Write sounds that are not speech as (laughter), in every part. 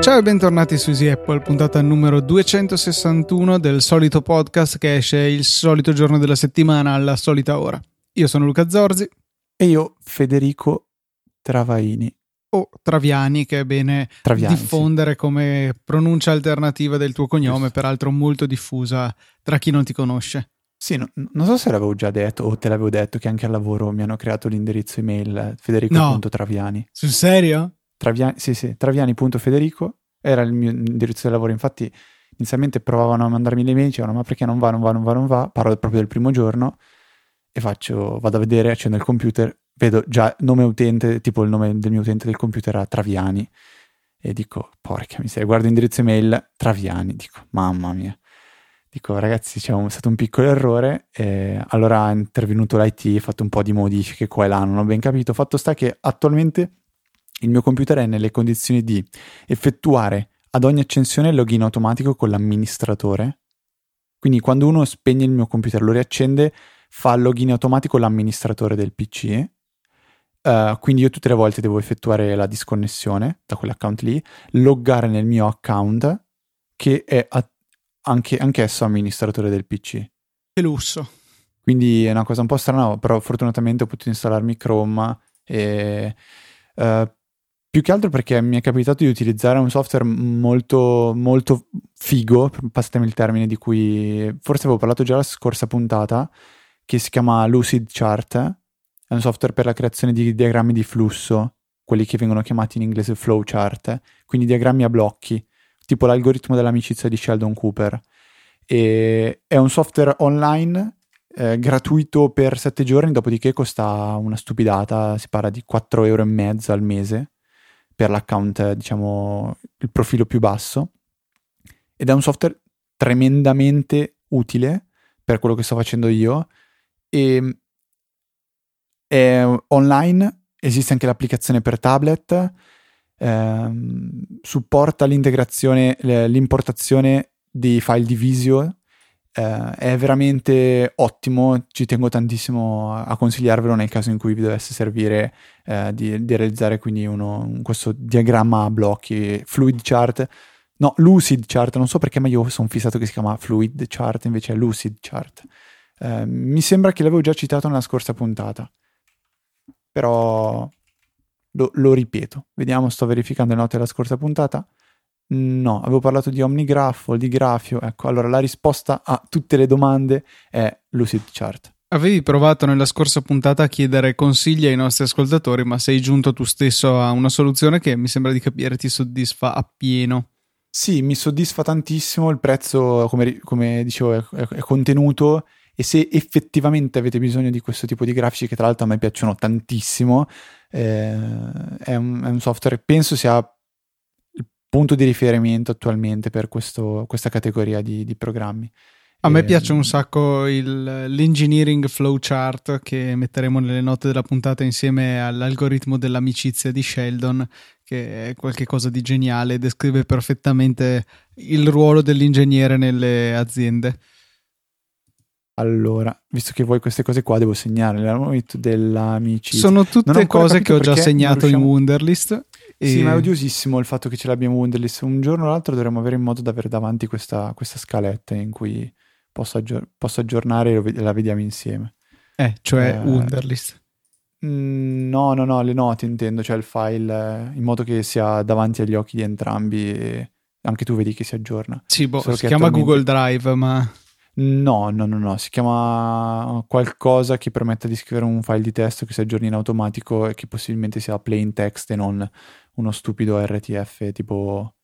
Ciao e bentornati su Easy Apple, puntata numero 261 del solito podcast che esce il solito giorno della settimana alla solita ora. Io sono Luca Zorzi. E io Federico Travaini. O Traviani, che è bene Traviani, diffondere sì. come pronuncia alternativa del tuo cognome, Giusto. peraltro molto diffusa tra chi non ti conosce. Sì, no- non so se l'avevo già detto o te l'avevo detto che anche al lavoro mi hanno creato l'indirizzo email eh, federico.traviani. Sul serio? Traviani, sì, sì, traviani.federico era il mio indirizzo di lavoro. Infatti, inizialmente provavano a mandarmi le mail, dicevano: Ma perché non va, non va, non va, non va? Parlo proprio del primo giorno e faccio, vado a vedere, accendo il computer, vedo già nome utente, tipo il nome del mio utente del computer era Traviani. E dico: Porca miseria, guardo indirizzo email Traviani. Dico: Mamma mia. Dico, ragazzi, c'è un- stato un piccolo errore. E allora è intervenuto l'IT, ha fatto un po' di modifiche qua e là, non ho ben capito. Fatto sta che attualmente il mio computer è nelle condizioni di effettuare ad ogni accensione il login automatico con l'amministratore. Quindi quando uno spegne il mio computer, lo riaccende, fa il login automatico l'amministratore del PC. Eh, quindi io tutte le volte devo effettuare la disconnessione da quell'account lì, loggare nel mio account che è a- anche, anch'esso amministratore del PC. Che lusso. Quindi è una cosa un po' strana, però fortunatamente ho potuto installarmi Chrome e eh, più che altro perché mi è capitato di utilizzare un software molto, molto figo, passatemi il termine di cui forse avevo parlato già la scorsa puntata, che si chiama Lucid Chart. È un software per la creazione di diagrammi di flusso, quelli che vengono chiamati in inglese flow chart, quindi diagrammi a blocchi, tipo l'algoritmo dell'amicizia di Sheldon Cooper. E è un software online eh, gratuito per 7 giorni, dopodiché costa una stupidata, si parla di 4 euro al mese per l'account, diciamo, il profilo più basso. Ed è un software tremendamente utile per quello che sto facendo io. E è online, esiste anche l'applicazione per tablet, ehm, supporta l'integrazione, l'importazione di file di Visio eh, è veramente ottimo, ci tengo tantissimo a, consigliarvelo nel caso in cui vi dovesse servire eh, di, di realizzare quindi uno, un- questo diagramma a blocchi, fluid chart, no, lucid chart, non so perché ma io sono fissato che si chiama fluid chart, invece è lucid chart. Eh, mi sembra che l'avevo già citato nella scorsa puntata, però lo, lo ripeto, vediamo, sto verificando le note della scorsa puntata. No, avevo parlato di Omnigraph o di Grafio. Ecco, allora la risposta a tutte le domande è Lucid Chart. Avevi provato nella scorsa puntata a chiedere consigli ai nostri ascoltatori, ma sei giunto tu stesso a una soluzione che mi sembra di capire ti soddisfa appieno. Sì, mi soddisfa tantissimo, il prezzo, come, come dicevo, è- è contenuto e se effettivamente avete bisogno di questo tipo di grafici, che tra l'altro a me piacciono tantissimo, eh, è, un, è un software, penso sia il punto di riferimento attualmente per questo- questa categoria di, di programmi. A me E- piace un sacco il- l'engineering flowchart che metteremo nelle note della puntata insieme all'algoritmo dell'amicizia di Sheldon, che è qualcosa di geniale, descrive perfettamente il ruolo dell'ingegnere nelle aziende. Allora, visto che vuoi queste cose qua, devo segnare l'ambito dell'amicizia. Sono tutte cose che ho già segnato in riusciamo- Wunderlist. E... Sì, ma è odiosissimo il fatto che ce l'abbiamo in Wunderlist. Un giorno o l'altro dovremmo avere in modo da avere davanti questa, questa scaletta in cui posso, aggior- posso aggiornare e la vediamo insieme. Eh, cioè Eh, Wunderlist. Mm, no, no, no, le note intendo, cioè il file, in modo che sia davanti agli occhi di entrambi e anche tu vedi che si aggiorna. Sì, boh, solo si chiama attualmente- Google Drive, ma No, no, no, no, si chiama qualcosa che permette di scrivere un file di testo che si aggiorni in automatico e che possibilmente sia plain text e non uno stupido RTF tipo,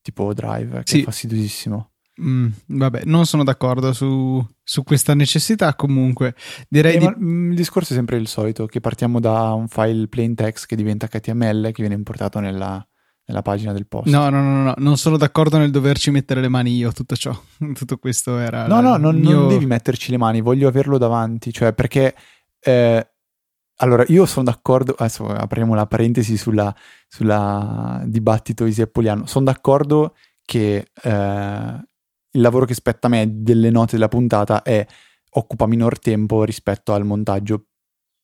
tipo Drive, che Sì. è fastidiosissimo. mm, vabbè, non sono d'accordo su, su questa necessità. Comunque, direi Eh, di ma, il discorso è sempre il solito, che partiamo da un file plain text che diventa HTML che viene importato nella, nella pagina del post. No, no, no, no, non sono d'accordo nel doverci mettere le mani io, tutto ciò. (laughs) Tutto questo era... No, no, non, il non mio- devi metterci le mani, voglio averlo davanti, cioè perché... eh, allora, io sono d'accordo, adesso apriamo la parentesi sulla, sulla dibattito isiappoliano, sono d'accordo che eh, il lavoro che spetta a me delle note della puntata è occupa minor tempo rispetto al montaggio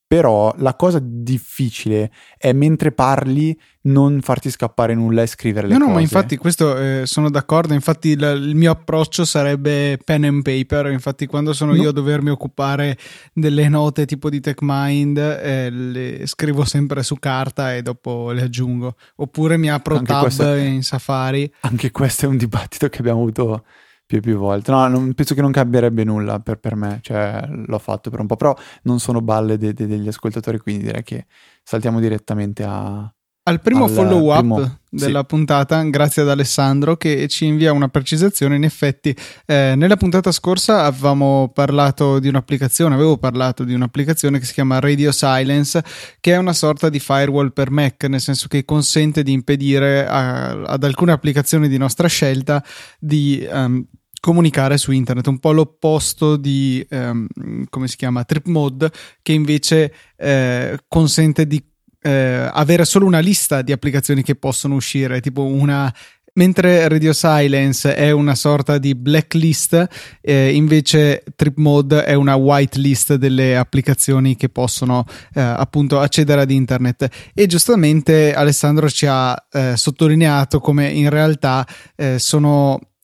però la cosa difficile è mentre parli non farti scappare nulla e scrivere le no, cose. No, ma infatti questo eh, sono d'accordo, infatti il, il, mio approccio sarebbe pen and paper, infatti quando sono no. io a dovermi occupare delle note tipo di TechMind eh, le scrivo sempre su carta e dopo le aggiungo, oppure mi apro anche tab questo, in Safari. Anche questo è un dibattito che abbiamo avuto più e più volte. No, non, penso che non cambierebbe nulla per, per, me, cioè l'ho fatto per un po', però non sono balle de, de, degli ascoltatori, quindi direi che saltiamo direttamente a... Al primo al follow up primo, della sì. puntata, grazie ad Alessandro che ci invia una precisazione. In effetti, eh, nella puntata scorsa avevamo parlato di un'applicazione, avevo parlato di un'applicazione che si chiama Radio Silence, che è una sorta di firewall per Mac, nel senso che consente di impedire a, ad alcune applicazioni di nostra scelta di um, comunicare su internet, un po' l'opposto di um, come si chiama Trip Mode, che invece eh, consente di eh, avere solo una lista di applicazioni che possono uscire, tipo una mentre Radio Silence è una sorta di blacklist, eh, invece Trip Mode è una whitelist delle applicazioni che possono eh, appunto accedere ad internet. E giustamente Alessandro ci ha eh, sottolineato come in realtà eh, sono Ehm,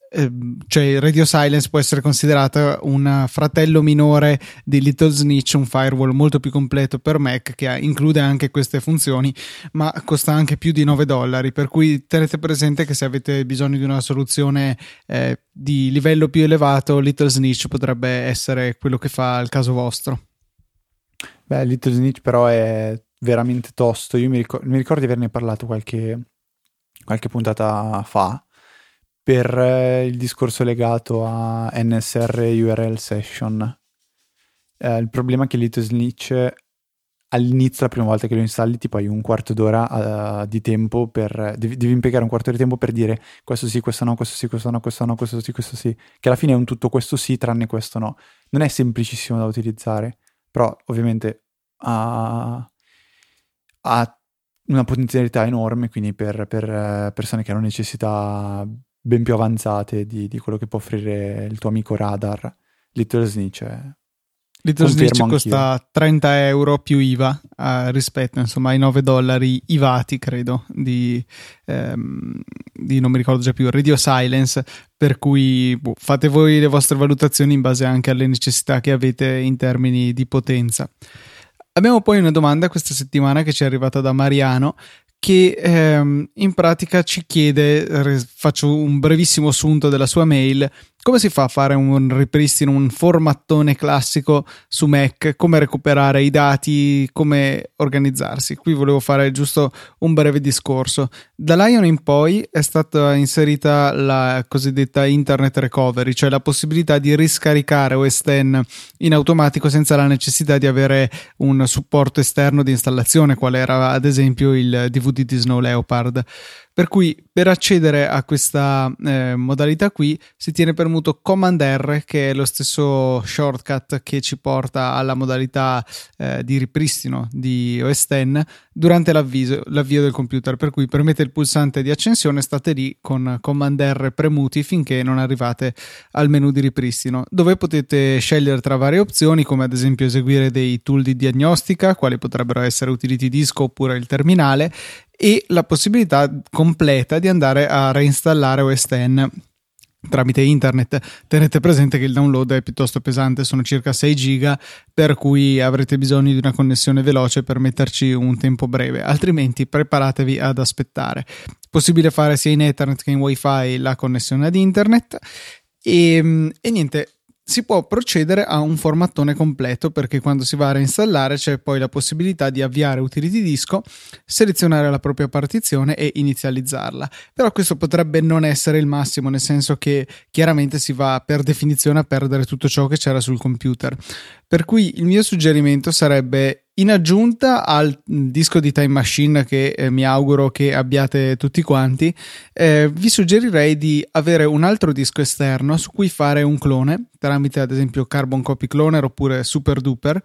cioè Radio Silence può essere considerata un fratello minore di Little Snitch, un firewall molto più completo per Mac che include anche queste funzioni, ma costa anche più di 9 dollari. Per cui tenete presente che se avete bisogno di una soluzione eh, di livello più elevato, Little Snitch potrebbe essere quello che fa il caso vostro. Beh, Little Snitch però è veramente tosto. Io mi, ricor- mi ricordo di averne parlato qualche, qualche puntata fa per eh, il discorso legato a NSR URL session. Eh, il problema è che Little Snitch all'inizio, la prima volta che lo installi, tipo hai un quarto d'ora uh, di tempo per. Devi, devi, impiegare un quarto di tempo per dire questo sì, questo no, questo sì, questo no, questo no, questo sì, questo sì. Che alla fine è un tutto questo sì, tranne questo no. Non è semplicissimo da utilizzare, però ovviamente ha, ha una potenzialità enorme, quindi per, per uh, persone che hanno necessità ben più avanzate di, di, quello che può offrire il tuo amico Radar. Little Snitch è... Little Snitch costa 30 euro più IVA eh, rispetto insomma, ai 9 dollari IVAti, credo, di, ehm, di, non mi ricordo già più, Radio Silence, per cui boh, fate voi le vostre valutazioni in base anche alle necessità che avete in termini di potenza. Abbiamo poi una domanda questa settimana che ci è arrivata da Mariano che ehm, in pratica ci chiede, faccio un brevissimo assunto della sua mail, come si fa a fare un ripristino, un formattone classico su Mac? Come recuperare i dati? Come organizzarsi? Qui volevo fare giusto un breve discorso. Da Lion in poi è stata inserita la cosiddetta Internet Recovery, cioè la possibilità di riscaricare OS X in automatico senza la necessità di avere un supporto esterno di installazione, qual era ad esempio il DVD di Snow Leopard. Per cui per accedere a questa eh, modalità qui si tiene premuto Command R, che è lo stesso shortcut che ci porta alla modalità eh, di ripristino di OS X durante l'avvio del computer. Per cui premete il pulsante di accensione, state lì con Command R premuti finché non arrivate al menu di ripristino, dove potete scegliere tra varie opzioni, come ad esempio eseguire dei tool di diagnostica, quali potrebbero essere utility disco oppure il terminale, e la possibilità completa di andare a reinstallare OS X tramite internet. Tenete presente che il download è piuttosto pesante, sono circa 6 giga, per cui avrete bisogno di una connessione veloce per metterci un tempo breve, altrimenti preparatevi ad aspettare. Possibile fare sia in Ethernet che in WiFi la connessione ad internet e, e niente, si può procedere a un formattone completo perché quando si va a reinstallare c'è poi la possibilità di avviare utility disco, selezionare la propria partizione e inizializzarla. Però questo potrebbe non essere il massimo, nel senso che chiaramente si va per definizione a perdere tutto ciò che c'era sul computer. Per cui il mio suggerimento sarebbe in aggiunta al disco di Time Machine che eh, mi auguro che abbiate tutti quanti, eh, vi suggerirei di avere un altro disco esterno su cui fare un clone tramite ad esempio Carbon Copy Cloner oppure Super Duper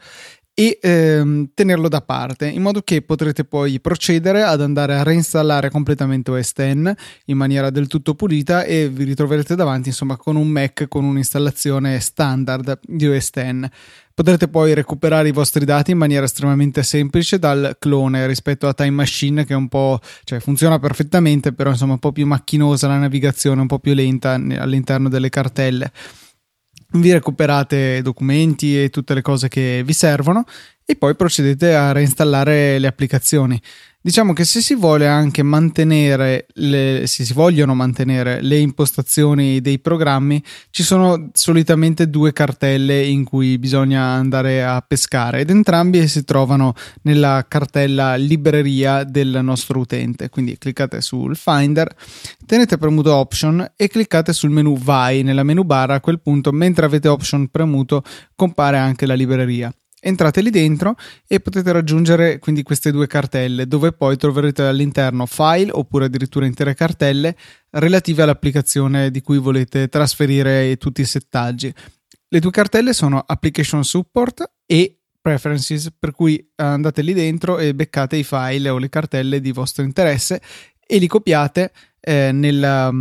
e ehm, tenerlo da parte in modo che potrete poi procedere ad andare a reinstallare completamente OS X in maniera del tutto pulita e vi ritroverete davanti insomma con un Mac con un'installazione standard di OS X. Potrete poi recuperare i vostri dati in maniera estremamente semplice dal clone rispetto a Time Machine che è un po' cioè funziona perfettamente però insomma un po' più macchinosa la navigazione, un po' più lenta all'interno delle cartelle vi recuperate documenti e tutte le cose che vi servono e poi procedete a reinstallare le applicazioni. Diciamo che se si vuole anche mantenere le, se si vogliono mantenere le impostazioni dei programmi, ci sono solitamente due cartelle in cui bisogna andare a pescare ed entrambi si trovano nella cartella libreria del nostro utente. Quindi cliccate sul Finder, tenete premuto Option e cliccate sul menu Vai nella menu bar. A quel punto, mentre avete Option premuto, compare anche la libreria entrate lì dentro e potete raggiungere quindi queste due cartelle dove poi troverete all'interno file oppure addirittura intere cartelle relative all'applicazione di cui volete trasferire tutti i settaggi. Le due cartelle sono application support e preferences per cui andate lì dentro e beccate i file o le cartelle di vostro interesse e li copiate eh, nella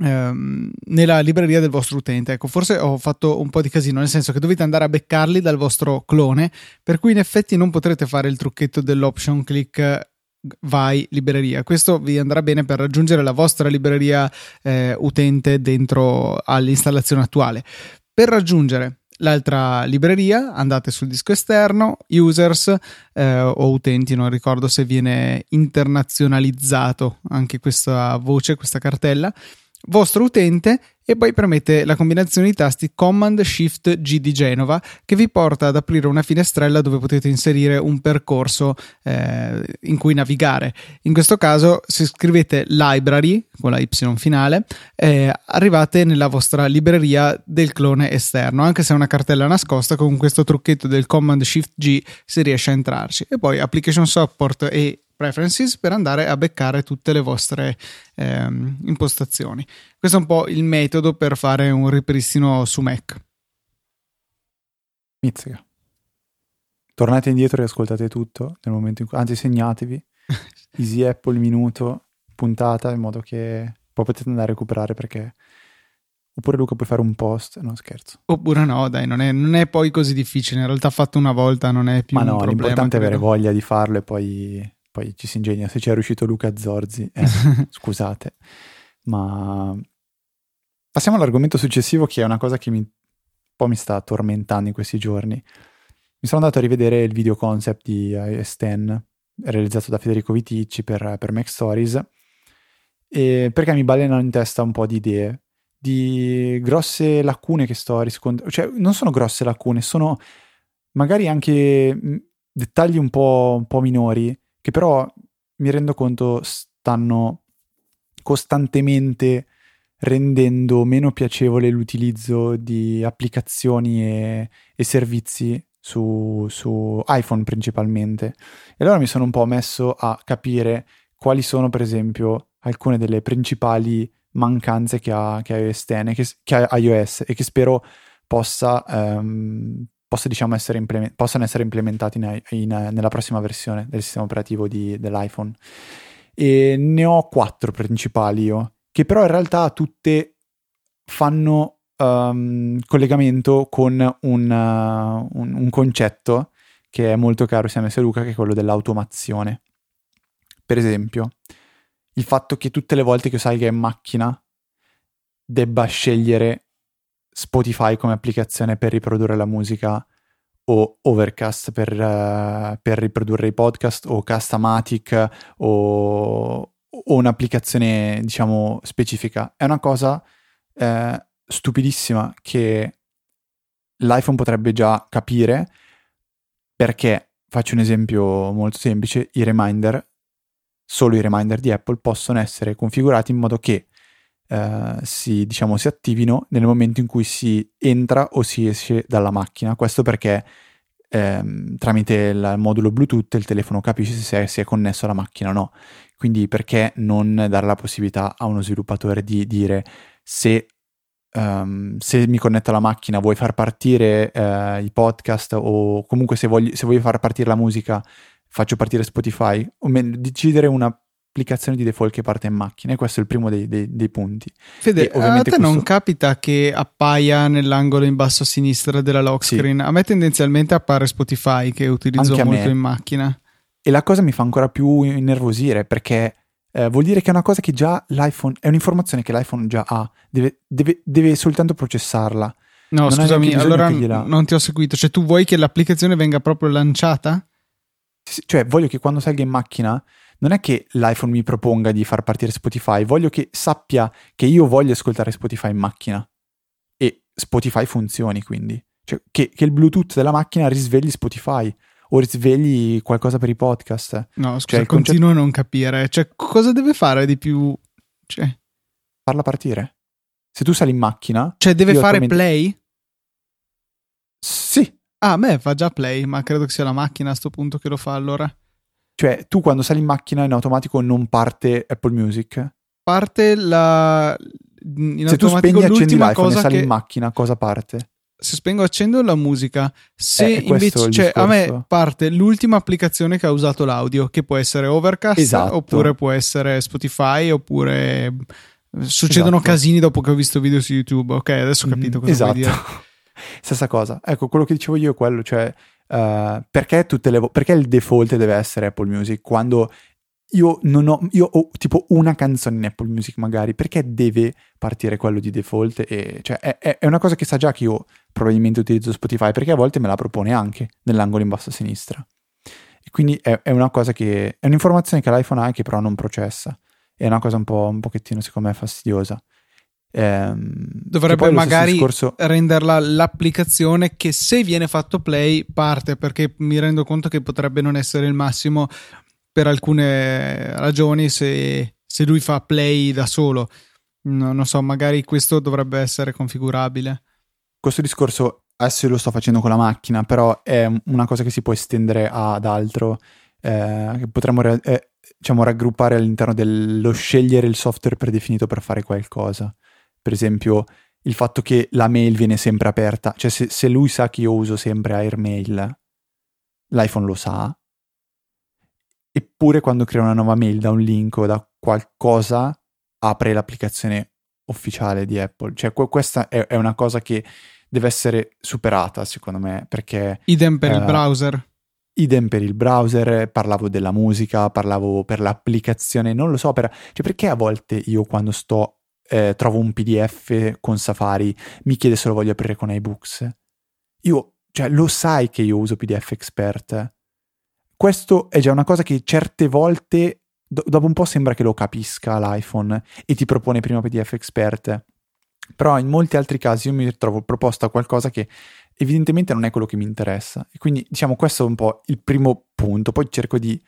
Ehm, nella libreria del vostro utente. Ecco, forse ho fatto un po' di casino, nel senso che dovete andare a beccarli dal vostro clone, per cui in effetti non potrete fare il trucchetto dell'option click vai libreria. Questo vi andrà bene per raggiungere la vostra libreria eh, utente dentro all'installazione attuale. Per raggiungere l'altra libreria andate sul disco esterno, users eh, o utenti, non ricordo se viene internazionalizzato anche questa voce, questa cartella vostro utente e poi premete la combinazione di tasti Command Shift G di Genova che vi porta ad aprire una finestrella dove potete inserire un percorso eh, in cui navigare. In questo caso, se scrivete library con la Y finale, eh, arrivate nella vostra libreria del clone esterno. Anche se è una cartella nascosta, con questo trucchetto del Command Shift G si riesce a entrarci. E poi Application Support e preferences per andare a beccare tutte le vostre ehm, impostazioni. Questo è un po' il metodo per fare un ripristino su Mac. Mizzica. Tornate indietro e ascoltate tutto nel momento in cui, anzi segnatevi, (laughs) easy apple minuto, puntata in modo che poi potete andare a recuperare perché Oppure Luca puoi fare un post, no scherzo. Oppure no, dai, non è, non è, poi così difficile. In realtà fatto una volta non è più Ma no, l'importante è avere voglia di farlo e poi poi ci si ingegna. Se c'è riuscito Luca Zorzi, eh, (laughs) scusate. Ma passiamo all'argomento successivo, che è una cosa che mi, un po' mi sta tormentando in questi giorni. Mi sono andato a rivedere il video concept di iOS 10 realizzato da Federico Viticci per, per Mac Stories perché mi balenano in testa un po' di idee di grosse lacune che sto riscontrando cioè non sono grosse lacune sono magari anche dettagli un po', un po' minori che però mi rendo conto stanno costantemente rendendo meno piacevole l'utilizzo di applicazioni e, e servizi su, su, iPhone principalmente. E allora mi sono un po' messo a capire quali sono, per esempio, alcune delle principali mancanze che ha, che ha iOS, 10, che, che ha iOS e che spero possa um, possa, diciamo, essere implement- possano essere implementati in, in, nella prossima versione del sistema operativo di, dell'iPhone. E ne ho quattro principali io, che però in realtà tutte fanno um, collegamento con un, uh, un, un, concetto che è molto caro sia a me sia a Luca, che è quello dell'automazione. Per esempio, il fatto che tutte le volte che salga in macchina debba scegliere Spotify come applicazione per riprodurre la musica o Overcast per, uh, per riprodurre i podcast o Castamatic o, o, un'applicazione diciamo specifica. È una cosa eh, stupidissima che l'iPhone potrebbe già capire perché, faccio un esempio molto semplice, i reminder, solo i reminder di Apple possono essere configurati in modo che eh, si, diciamo, si attivino nel momento in cui si entra o si esce dalla macchina. Questo perché ehm, tramite il modulo Bluetooth il telefono capisce se si è connesso alla macchina o no. Quindi perché non dare la possibilità a uno sviluppatore di dire se um, se mi connetto alla macchina vuoi far partire uh, i podcast o comunque se, voglio, se voglio far partire la musica faccio partire Spotify, o meglio, decidere un'applicazione di default che parte in macchina e questo è il primo dei, dei, dei punti. Fede, a te questo... non capita che appaia nell'angolo in basso a sinistra della lock screen? Sì. A me tendenzialmente appare Spotify che utilizzo Anche molto in macchina. E la cosa mi fa ancora più innervosire perché eh, vuol dire che è una cosa che già l'iPhone, è un'informazione che l'iPhone già ha, deve, deve, deve soltanto processarla. No, non scusami, allora non ti ho seguito. Cioè, tu vuoi che l'applicazione venga proprio lanciata? Cioè, voglio che quando salga in macchina, non è che l'iPhone mi proponga di far partire Spotify, voglio che sappia che io voglio ascoltare Spotify in macchina. E Spotify funzioni quindi. Cioè, che, che il Bluetooth della macchina risvegli Spotify o risvegli qualcosa per i podcast. No, scusa, cioè, continuo concetto... a non capire. Cioè, cosa deve fare di più? Cioè... Farla partire. Se tu sali in macchina... Cioè, deve fare attualmente... play? Sì. Ah, me fa già play, ma credo che sia la macchina a sto punto che lo fa allora. Cioè, tu quando sali in macchina in automatico non parte Apple Music? Parte la... Se tu spegni e accendi l'iPhone e sali che... in macchina, cosa parte? se spengo accendo la musica, se eh, invece cioè, a me parte l'ultima applicazione che ha usato l'audio, che può essere Overcast, esatto. oppure può essere Spotify, oppure eh, succedono esatto. casini dopo che ho visto video su YouTube. Ok, adesso ho capito cosa esatto. vuoi dire. (laughs) Stessa cosa. Ecco, quello che dicevo io è quello, cioè uh, perché, vo- perché il default deve essere Apple Music quando io ho, io ho tipo una canzone in Apple Music magari, perché deve partire quello di default? E, cioè, è, è, una cosa che sa già che io probabilmente utilizzo Spotify, perché a volte me la propone anche nell'angolo in basso a sinistra. E quindi è, è una cosa che, è un'informazione che l'iPhone ha che però non processa. È una cosa un po' un pochettino, secondo me, fastidiosa. Ehm, Dovrebbe magari discorso... renderla l'applicazione che se viene fatto play parte perché mi rendo conto che potrebbe non essere il massimo per alcune ragioni se, se lui fa play da solo. No, non so, magari questo dovrebbe essere configurabile. Questo discorso adesso lo sto facendo con la macchina, però è una cosa che si può estendere ad altro, eh, che potremmo eh, diciamo, raggruppare all'interno dello scegliere il software predefinito per fare qualcosa. Per esempio, il fatto che la mail viene sempre aperta, cioè se, se lui sa che io uso sempre AirMail, l'iPhone lo sa, eppure quando crea una nuova mail da un link o da qualcosa apre l'applicazione ufficiale di Apple. Cioè questa è, è una cosa che deve essere superata secondo me perché... Idem per eh, il browser. Idem per il browser, parlavo della musica, parlavo per l'applicazione, non lo so, per, cioè perché a volte io quando sto, eh, trovo un PDF con Safari, mi chiede se lo voglio aprire con iBooks. Io, cioè lo sai che io uso PDF Expert, questo è già una cosa che certe volte, do- dopo un po' sembra che lo capisca l'iPhone e ti propone prima PDF Expert. Però in molti altri casi io mi ritrovo proposta qualcosa che evidentemente non è quello che mi interessa. E quindi diciamo questo è un po' il primo punto. Poi cerco di...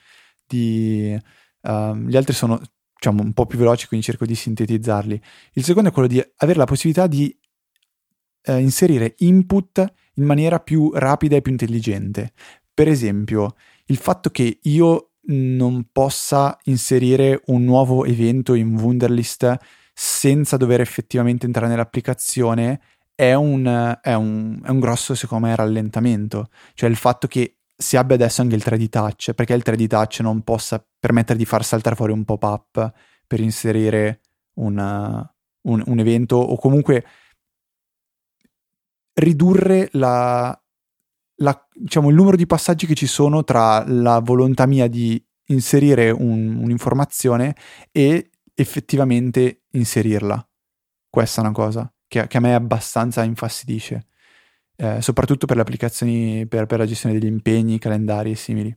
di uh, gli altri sono diciamo un po' più veloci, quindi cerco di sintetizzarli. Il secondo è quello di avere la possibilità di uh, inserire input in maniera più rapida e più intelligente. Per esempio, il fatto che io non possa inserire un nuovo evento in Wunderlist senza dover effettivamente entrare nell'applicazione è un, è un, è un grosso, secondo me, rallentamento. Cioè il fatto che si abbia adesso anche il 3D touch, perché il 3D touch non possa permettere di far saltare fuori un pop-up per inserire una, un, un, evento o comunque ridurre la, la, diciamo, il numero di passaggi che ci sono tra la volontà mia di inserire un, un'informazione e effettivamente inserirla. Questa è una cosa che, che a me abbastanza infastidisce, eh, soprattutto per le applicazioni per, per la gestione degli impegni, calendari e simili.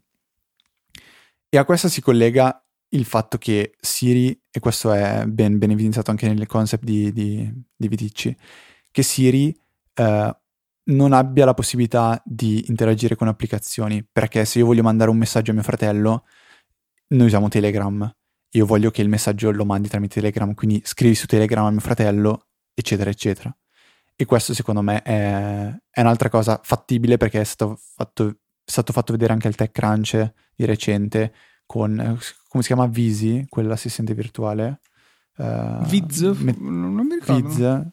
E a questo si collega il fatto che Siri, e questo è ben, ben evidenziato anche nel concept di, di, di Viticci, che Siri eh, non abbia la possibilità di interagire con applicazioni, perché se io voglio mandare un messaggio a mio fratello, noi usiamo Telegram, io voglio che il messaggio lo mandi tramite Telegram, quindi scrivi su Telegram a mio fratello, eccetera, eccetera. E questo secondo me è, è un'altra cosa fattibile perché è stato fatto, è stato fatto vedere anche il TechCrunch di recente con, come si chiama, Visi, quell'assistente virtuale. Uh, Viz? Met- non mi ricordo. Viz,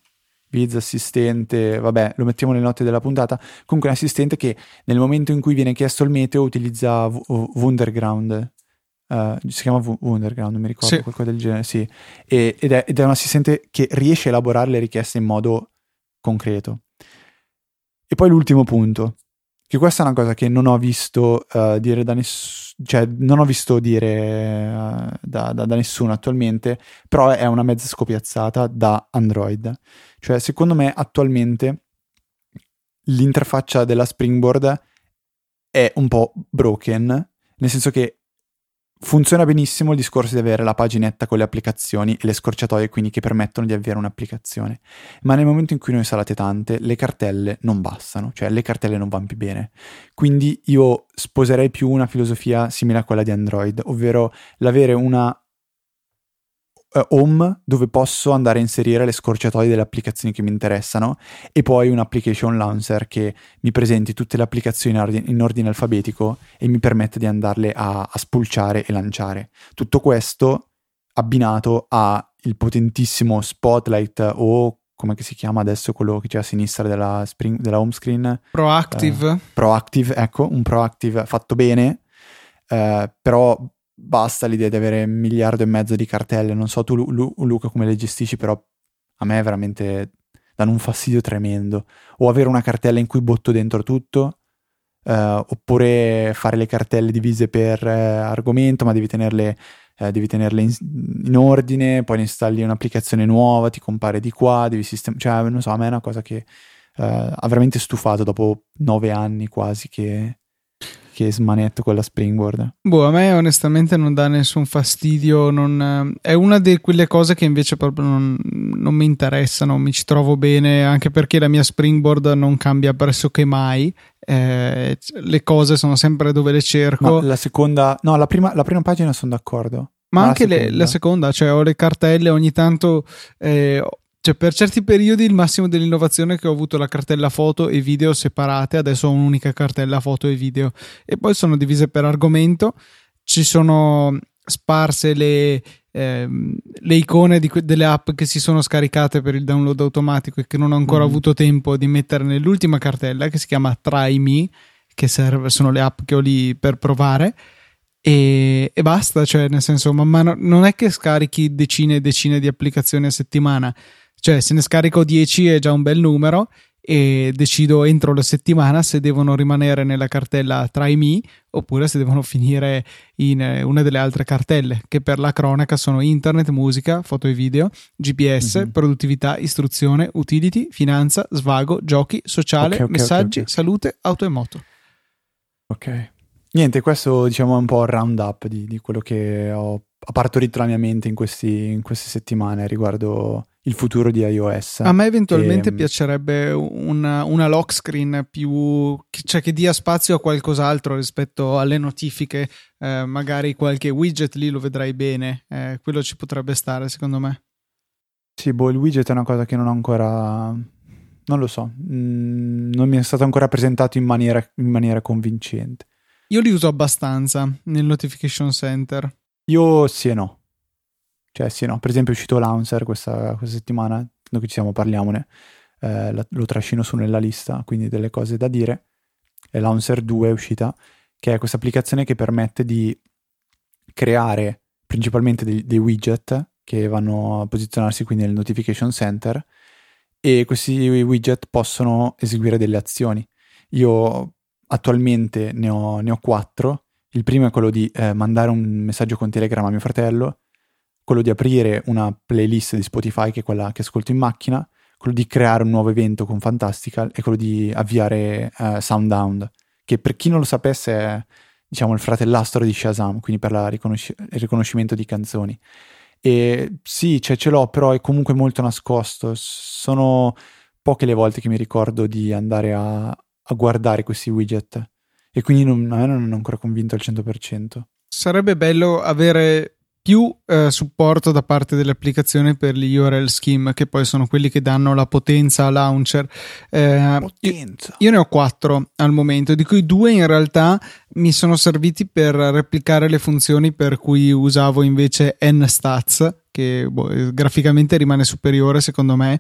Viz assistente, vabbè, lo mettiamo nelle note della puntata. Comunque un assistente che nel momento in cui viene chiesto il meteo utilizza v- Wunderground. Uh, si chiama v- Wunderground, non mi ricordo, sì. qualcosa del genere, sì. E, ed, è, ed è un assistente che riesce a elaborare le richieste in modo concreto. E poi l'ultimo punto, che questa è una cosa che non ho visto uh, dire da nessuno cioè, non ho visto dire uh, da, da, da, nessuno attualmente, però è una mezza scopiazzata da Android. Cioè, secondo me attualmente l'interfaccia della Springboard è un po' broken, nel senso che Funziona benissimo il discorso di avere la paginetta con le applicazioni e le scorciatoie quindi che permettono di avviare un'applicazione, ma nel momento in cui noi salate tante le cartelle non bastano, cioè le cartelle non vanno più bene. Quindi io sposerei più una filosofia simile a quella di Android, ovvero l'avere una uh, home dove posso andare a inserire le scorciatoie delle applicazioni che mi interessano e poi un application launcher che mi presenti tutte le applicazioni in ordine, in ordine alfabetico e mi permette di andarle a, a spulciare e lanciare. Tutto questo abbinato al potentissimo Spotlight o come si chiama adesso quello che c'è a sinistra della, spring, della home screen? Proactive. Eh, proactive, ecco, un proactive fatto bene, eh, però basta l'idea di avere un miliardo e mezzo di cartelle. Non so tu, Lu- Luca, come le gestisci, però a me veramente danno un fastidio tremendo. O avere una cartella in cui botto dentro tutto, eh, oppure fare le cartelle divise per eh, argomento, ma devi tenerle, eh, devi tenerle in, in, ordine, poi installi un'applicazione nuova, ti compare di qua, devi sistemare. Cioè, non so, a me è una cosa che eh, ha veramente stufato dopo nove anni quasi che che smanetto con la springboard. Boh, a me onestamente non dà nessun fastidio. Non, è una di quelle cose che invece proprio non, non, mi interessano. Mi ci trovo bene anche perché la mia springboard non cambia pressoché mai. Eh, le cose sono sempre dove le cerco. Ma la seconda, no, la prima, la prima pagina sono d'accordo. Ma, Ma anche la seconda. Le, la seconda, cioè ho le cartelle, ogni tanto eh, cioè, per certi periodi il massimo dell'innovazione è che ho avuto la cartella foto e video separate, adesso ho un'unica cartella foto e video e poi sono divise per argomento, ci sono sparse le, ehm, le icone que- delle app che si sono scaricate per il download automatico e che non ho ancora mm. avuto tempo di mettere nell'ultima cartella che si chiama Try Me, che serve, sono le app che ho lì per provare. E, e, basta, cioè nel senso, man mano non è che scarichi decine e decine di applicazioni a settimana, cioè, se ne scarico 10 è già un bel numero e decido entro la settimana se devono rimanere nella cartella Try Me oppure se devono finire in eh, una delle altre cartelle che per la cronaca sono internet, musica, foto e video, GPS, mm-hmm. produttività, istruzione, utility, finanza, svago, giochi, sociale, okay, okay, messaggi, okay, salute, auto e moto. Ok. Niente, questo diciamo è un po' il roundup di, di quello che ho partorito la mia mente in, questi, in queste settimane riguardo il futuro di iOS. A me eventualmente e... Ehm, piacerebbe una, una, lock screen più cioè che dia spazio a qualcos'altro rispetto alle notifiche, eh, magari qualche widget lì lo vedrai bene, eh, quello ci potrebbe stare secondo me. Sì, boh, il widget è una cosa che non ho ancora non lo so, mm, non mi è stato ancora presentato in maniera, in maniera convincente. Io li uso abbastanza nel notification center. Io sì e no. Cioè, sì, no. Per esempio è uscito Launcher questa, questa settimana, noi ci siamo parliamone, eh, la, lo trascino su nella lista, quindi delle cose da dire. E Launcher 2 è uscita, che è questa applicazione che permette di creare principalmente dei, dei widget che vanno a posizionarsi quindi nel notification center e questi widget possono eseguire delle azioni. Io attualmente ne ho, ne ho quattro. Il primo è quello di eh, mandare un messaggio con Telegram a mio fratello, quello di aprire una playlist di Spotify, che è quella che ascolto in macchina, quello di creare un nuovo evento con Fantastical e quello di avviare uh, Soundhound, che per chi non lo sapesse è diciamo il fratellastro di Shazam, quindi per riconosci- il riconoscimento di canzoni. E sì, cioè, ce l'ho, però è comunque molto nascosto. Sono poche le volte che mi ricordo di andare a, a guardare questi widget. E quindi non, a me non è ancora convinto al 100%. Sarebbe bello avere più eh, supporto da parte dell'applicazione per gli URL scheme, che poi sono quelli che danno la potenza a launcher. Eh, potenza. Io, io, ne ho quattro al momento, di cui due in realtà mi sono serviti per replicare le funzioni per cui usavo invece nstats, che boh, graficamente rimane superiore secondo me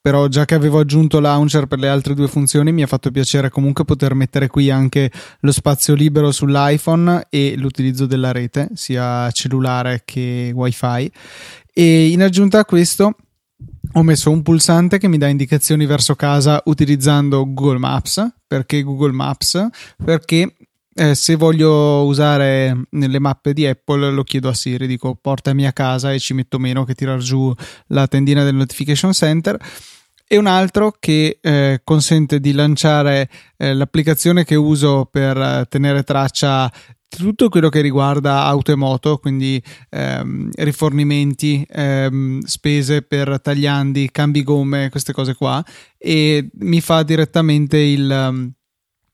però già che avevo aggiunto launcher per le altre due funzioni mi ha fatto piacere comunque poter mettere qui anche lo spazio libero sull'iPhone e l'utilizzo della rete, sia cellulare che wifi. E in aggiunta a questo ho messo un pulsante che mi dà indicazioni verso casa utilizzando Google Maps. Perché Google Maps? Perché eh, se voglio usare nelle mappe di Apple lo chiedo a Siri, dico portami a casa e ci metto meno che tirar giù la tendina del notification center e un altro che eh, consente di lanciare eh, l'applicazione che uso per eh, tenere traccia tutto quello che riguarda auto e moto, quindi ehm, rifornimenti, ehm, spese per tagliandi, cambi gomme, queste cose qua, e mi fa direttamente il.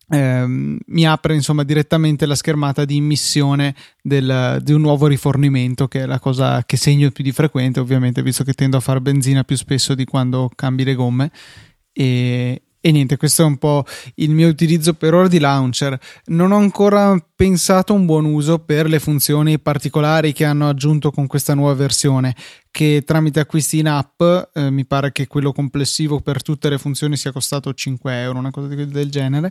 Ehm, mi apre insomma direttamente la schermata di immissione del, di un nuovo rifornimento che è la cosa che segno più di frequente ovviamente visto che tendo a fare benzina più spesso di quando cambi le gomme e, e niente, questo è un po' il mio utilizzo per ora di launcher. Non ho ancora pensato un buon uso per le funzioni particolari che hanno aggiunto con questa nuova versione, che tramite acquisti in app eh, mi pare che quello complessivo per tutte le funzioni sia costato 5 euro, una cosa del genere.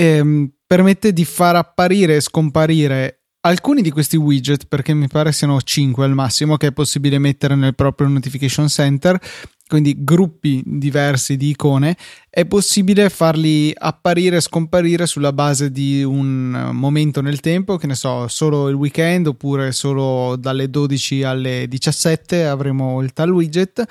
Ehm, permette di far apparire e scomparire alcuni di questi widget, perché mi pare siano 5 al massimo, che è possibile mettere nel proprio notification center, quindi gruppi diversi di icone, è possibile farli apparire e scomparire sulla base di un momento nel tempo, che ne so, solo il weekend oppure solo dalle 12 alle 17 avremo il tal widget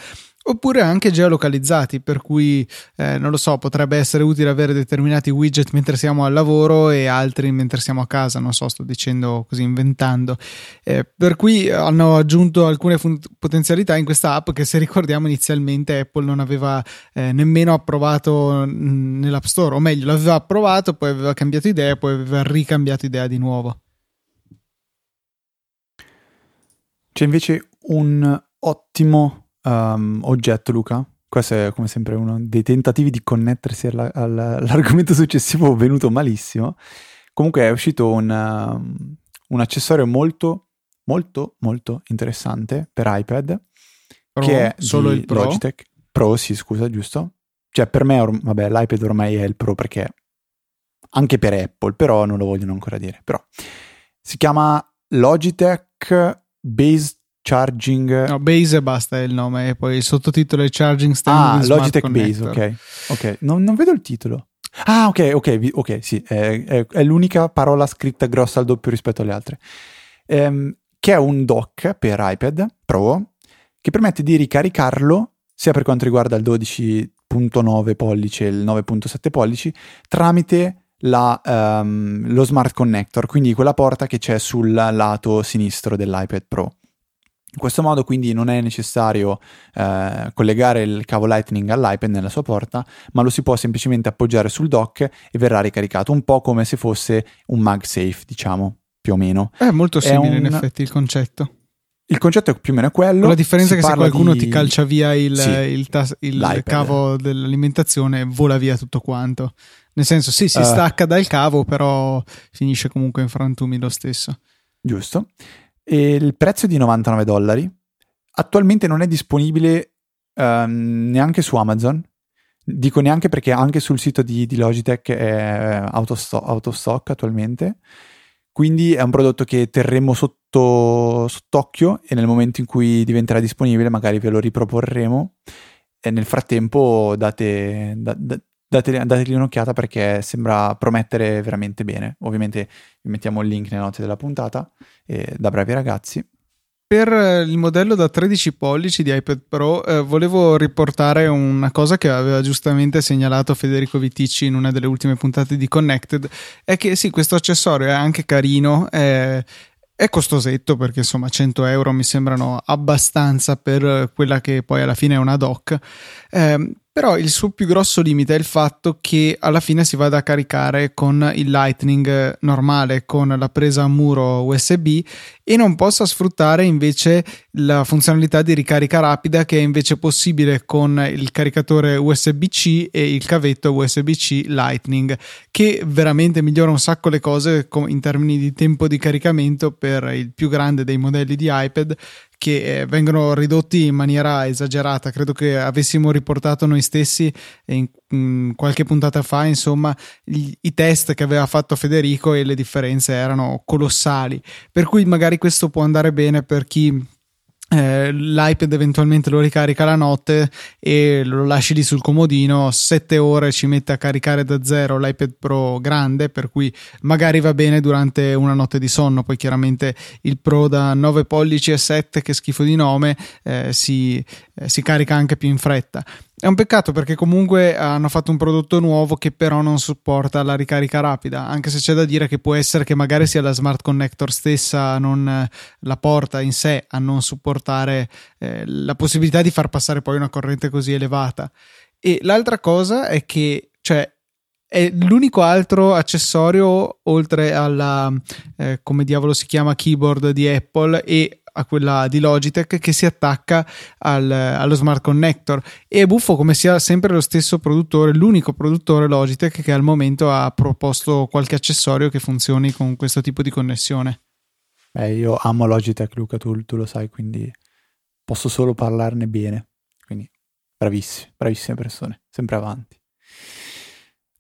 oppure anche geolocalizzati, per cui eh, non lo so, potrebbe essere utile avere determinati widget mentre siamo al lavoro e altri mentre siamo a casa, non so, sto dicendo così, inventando. Eh, per cui hanno aggiunto alcune fun- potenzialità in questa app che se ricordiamo inizialmente Apple non aveva eh, nemmeno approvato nell'App Store, o meglio, l'aveva approvato, poi aveva cambiato idea, poi aveva ricambiato idea di nuovo. C'è invece un ottimo um, oggetto, Luca. Questo è come sempre uno dei tentativi di connettersi alla, alla, all'argomento successivo venuto malissimo. Comunque è uscito un, um, un accessorio molto, molto, molto interessante per iPad. Pro, che è solo il Pro? Logitech. Pro, sì, scusa, giusto? Cioè, per me, or- vabbè, l'iPad ormai è il Pro perché anche per Apple, però non lo vogliono ancora dire. Però si chiama Logitech Base Charging. No, Base e basta è il nome, e poi il sottotitolo è Charging Stand. Ah, Logitech Base, ok. Ok, non, non, vedo il titolo. Ah, ok, ok, ok, sì, è, è, è, l'unica parola scritta grossa al doppio rispetto alle altre. Ehm, che è un dock per iPad Pro che permette di ricaricarlo sia per quanto riguarda il 12.9 pollice e il 9.7 pollici tramite la, um, lo smart connector, quindi quella porta che c'è sul lato sinistro dell'iPad Pro. In questo modo quindi non è necessario eh, collegare il cavo Lightning all'iPad nella sua porta, ma lo si può semplicemente appoggiare sul dock e verrà ricaricato, un po' come se fosse un MagSafe, diciamo, più o meno. È molto simile è un... in effetti il concetto. Il concetto è più o meno quello. Con la differenza si che se qualcuno di... ti calcia via il, sì, il, tas- il cavo dell'alimentazione, vola via tutto quanto. Nel senso, sì, si uh, stacca dal cavo, però finisce comunque in frantumi lo stesso. Giusto. E il prezzo è di 99 dollari. Attualmente non è disponibile um, neanche su Amazon. Dico neanche perché anche sul sito di, di Logitech è out of, stock, out of stock attualmente. Quindi è un prodotto che terremo sotto, sott'occhio e nel momento in cui diventerà disponibile magari ve lo riproporremo. E nel frattempo date, da, da, dategli, dategli un'occhiata perché sembra promettere veramente bene. Ovviamente vi mettiamo il link nelle note della puntata e da bravi ragazzi. Per il modello da 13 pollici di iPad Pro eh, volevo riportare una cosa che aveva giustamente segnalato Federico Viticci in una delle ultime puntate di Connected, è che sì, questo accessorio è anche carino, è, è costosetto perché insomma 100 euro mi sembrano abbastanza per quella che poi alla fine è una dock, eh, però il suo più grosso limite è il fatto che alla fine si vada a caricare con il Lightning normale, con la presa a muro USB e non possa sfruttare invece la funzionalità di ricarica rapida che è invece possibile con il caricatore USB-C e il cavetto USB-C Lightning, che veramente migliora un sacco le cose in termini di tempo di caricamento per il più grande dei modelli di iPad che eh, vengono ridotti in maniera esagerata. Credo che avessimo riportato noi stessi in, in qualche puntata fa, insomma, gli, i test che aveva fatto Federico e le differenze erano colossali. Per cui magari questo può andare bene per chi eh, l'iPad eventualmente lo ricarica la notte e lo lasci lì sul comodino 7 ore ci mette a caricare da zero l'iPad Pro grande per cui magari va bene durante una notte di sonno. Poi chiaramente il Pro da 9 pollici e 7 che schifo di nome eh, si, eh, si carica anche più in fretta è un peccato perché comunque hanno fatto un prodotto nuovo che però non supporta la ricarica rapida, anche se c'è da dire che può essere che magari sia la smart connector stessa, non la porta in sé a non supportare eh, la possibilità di far passare poi una corrente così elevata. E l'altra cosa è che, cioè, è l'unico altro accessorio oltre alla eh, come diavolo si chiama keyboard di Apple e a quella di Logitech che si attacca al, allo smart connector. E è buffo come sia sempre lo stesso produttore l'unico produttore Logitech che al momento ha proposto qualche accessorio che funzioni con questo tipo di connessione. Beh, io amo Logitech Luca tu, tu lo sai quindi posso solo parlarne bene. Quindi bravissime bravissime persone sempre avanti.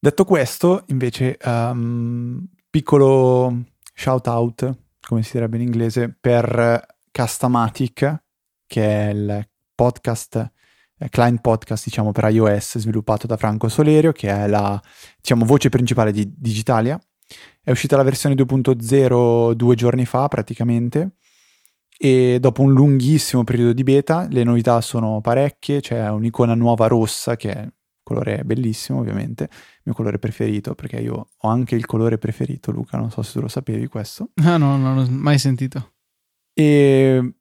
Detto questo invece um, piccolo shout out come si direbbe in inglese, per Castamatic, che è il podcast, eh, client podcast diciamo per iOS sviluppato da Franco Solerio, che è la diciamo, voce principale di Digitalia. È uscita la versione 2.0 due giorni fa praticamente e dopo un lunghissimo periodo di beta le novità sono parecchie, c'è un'icona nuova rossa che è colore bellissimo ovviamente, il mio colore preferito perché io ho anche il colore preferito Luca, non so se tu lo sapevi questo. Ah no, non l'ho mai sentito. E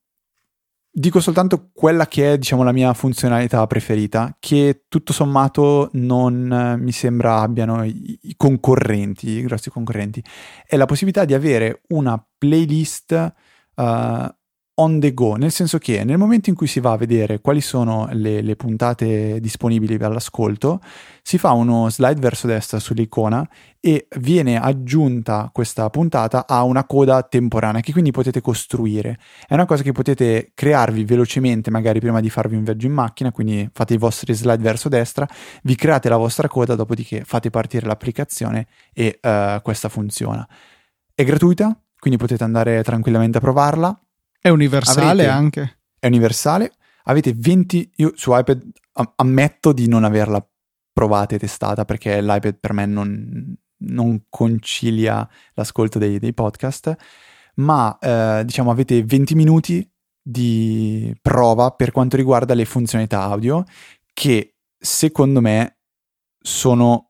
dico soltanto quella che è, diciamo, la mia funzionalità preferita, che tutto sommato non mi sembra abbiano i, i concorrenti, i grossi concorrenti, è la possibilità di avere una playlist uh, on the go, nel senso che nel momento in cui si va a vedere quali sono le, le, puntate disponibili per l'ascolto, si fa uno slide verso destra sull'icona e viene aggiunta questa puntata a una coda temporanea che quindi potete costruire. È una cosa che potete crearvi velocemente, magari prima di farvi un viaggio in macchina, quindi fate i vostri slide verso destra, vi create la vostra coda, dopodiché fate partire l'applicazione e uh, questa funziona. È gratuita, quindi potete andare tranquillamente a provarla è universale avete, anche. È universale. Avete 20. Io su iPad ammetto di non averla provata e testata perché l'iPad per me non, non concilia l'ascolto dei, dei podcast. Ma eh, diciamo avete 20 minuti di prova per quanto riguarda le funzionalità audio che secondo me sono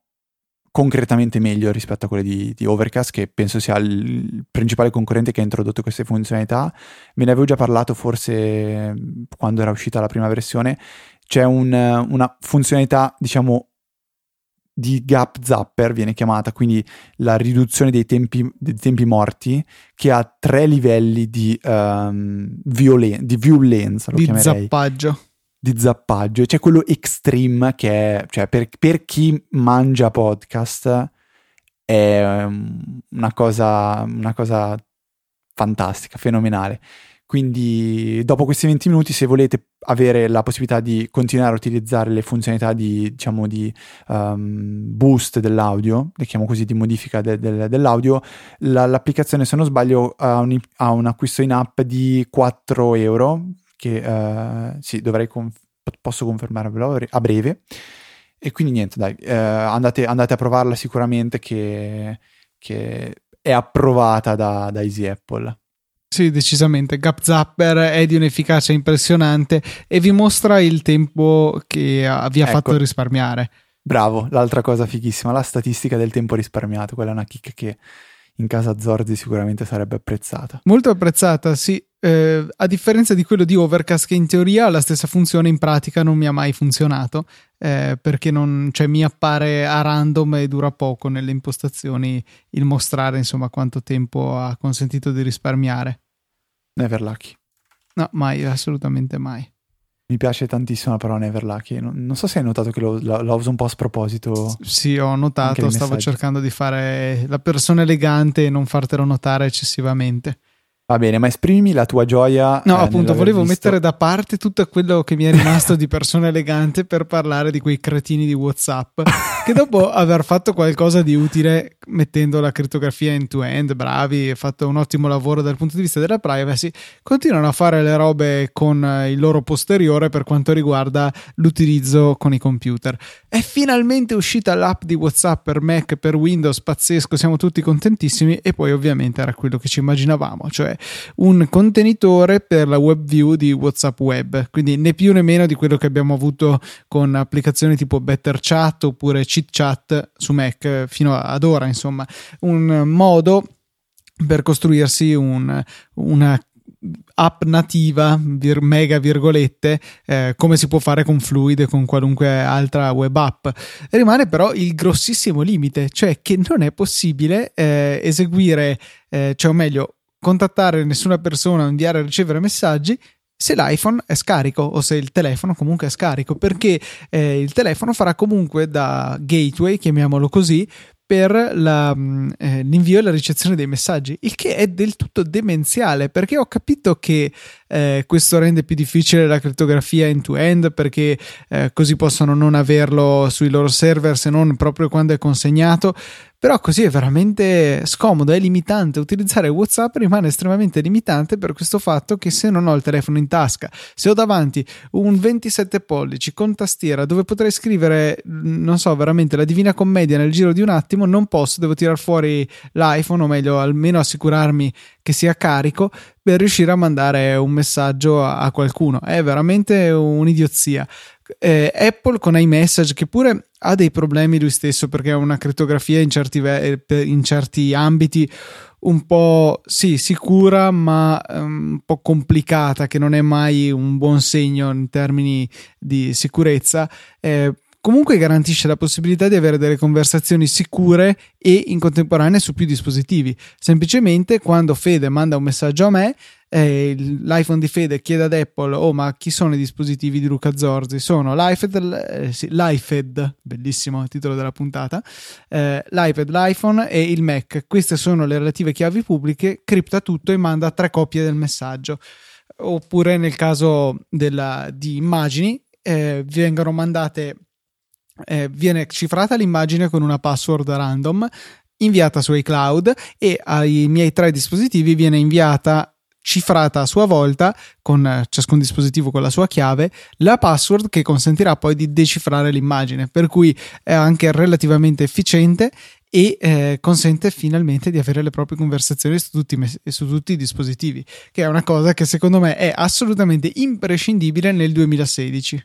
concretamente meglio rispetto a quelle di, di, Overcast, che penso sia il principale concorrente che ha introdotto queste funzionalità. Me ne avevo già parlato forse quando era uscita la prima versione. C'è un, una funzionalità, diciamo, di gap zapper, viene chiamata, quindi la riduzione dei tempi, dei tempi morti, che ha tre livelli di, um, violen- di violenza, lo di chiamerei. zappaggio di zappaggio. C'è quello extreme che è, cioè per, per chi mangia podcast è um, una cosa, una cosa fantastica, fenomenale. Quindi dopo questi 20 minuti, se volete avere la possibilità di continuare a utilizzare le funzionalità di, diciamo, di um, boost dell'audio, le chiamo così, di modifica de- de- dell'audio, la- l'applicazione, se non sbaglio, ha un, ha un acquisto in app di 4 euro, che uh, sì, dovrei conf- posso confermarvelo a breve. E quindi niente, dai, uh, andate, andate, a provarla sicuramente che, che è approvata da, da Easy Apple. Sì, decisamente. Gap Zapper è di un'efficacia impressionante e vi mostra il tempo che vi ha ecco. fatto risparmiare. Bravo, l'altra cosa fighissima, la statistica del tempo risparmiato, quella è una chicca che in casa Zorzi sicuramente sarebbe apprezzata. Molto apprezzata, sì. Eh, a differenza di quello di Overcast, che in teoria ha la stessa funzione, in pratica non mi ha mai funzionato eh, perché non, cioè, mi appare a random e dura poco nelle impostazioni il mostrare insomma quanto tempo ha consentito di risparmiare. Never lucky. No, mai, assolutamente mai. Mi piace tantissimo la parola Never Lucky. Non, non so se hai notato che lo, lo, lo, uso un po' a sproposito. Sì, ho notato. Stavo cercando di fare la persona elegante e non fartelo notare eccessivamente. Va bene, ma esprimimi la tua gioia. No, eh, appunto, volevo visto... mettere da parte tutto quello che mi è rimasto di persona elegante per parlare di quei cretini di WhatsApp (laughs) che dopo aver fatto qualcosa di utile mettendo la crittografia end-to-end, bravi, fatto un ottimo lavoro dal punto di vista della privacy, continuano a fare le robe con il loro posteriore per quanto riguarda l'utilizzo con i computer. È finalmente uscita l'app di WhatsApp per Mac, per Windows, pazzesco, siamo tutti contentissimi e poi ovviamente era quello che ci immaginavamo, cioè un contenitore per la web view di WhatsApp Web, quindi né più né meno di quello che abbiamo avuto con applicazioni tipo Better Chat oppure Cheat Chat su Mac fino ad ora, insomma, un modo per costruirsi un, una app nativa, vir, mega virgolette, eh, come si può fare con Fluid e con qualunque altra web app. Rimane però il grossissimo limite, cioè che non è possibile eh, eseguire, eh, cioè o meglio, contattare nessuna persona, inviare e ricevere messaggi se l'iPhone è scarico o se il telefono comunque è scarico, perché eh, il telefono farà comunque da gateway, chiamiamolo così, per la, mm, eh, l'invio e la ricezione dei messaggi, il che è del tutto demenziale perché ho capito che eh, questo rende più difficile la crittografia end-to-end perché eh, così possono non averlo sui loro server se non proprio quando è consegnato, però così è veramente scomodo, è limitante. Utilizzare WhatsApp rimane estremamente limitante per questo fatto che se non ho il telefono in tasca, se ho davanti un 27 pollici con tastiera dove potrei scrivere, non so, veramente la Divina Commedia nel giro di un attimo, non posso, devo tirar fuori l'iPhone o meglio almeno assicurarmi che sia carico per riuscire a mandare un messaggio a qualcuno. È veramente un'idiozia eh, Apple con iMessage che pure ha dei problemi lui stesso perché ha una crittografia in certi, ve- in certi ambiti un po' sì, sicura ma um, un po' complicata che non è mai un buon segno in termini di sicurezza eh, comunque garantisce la possibilità di avere delle conversazioni sicure e in contemporanea su più dispositivi semplicemente quando Fede manda un messaggio a me eh, l'iPhone di Fede chiede ad Apple: Oh, ma chi sono i dispositivi di Luca Zorzi? Sono l'iPad, eh, sì, l'iPad, bellissimo il titolo della puntata, eh, l'iPad, l'iPhone e il Mac. Queste sono le relative chiavi pubbliche. Cripta tutto e manda tre copie del messaggio. Oppure nel caso della, di immagini, eh, vengono mandate. Eh, viene cifrata l'immagine con una password random inviata su iCloud e ai miei tre dispositivi viene inviata cifrata a sua volta con eh, ciascun dispositivo con la sua chiave la password che consentirà poi di decifrare l'immagine per cui è anche relativamente efficiente e eh, consente finalmente di avere le proprie conversazioni su tutti, su tutti, i dispositivi, che è una cosa che secondo me è assolutamente imprescindibile nel 2016.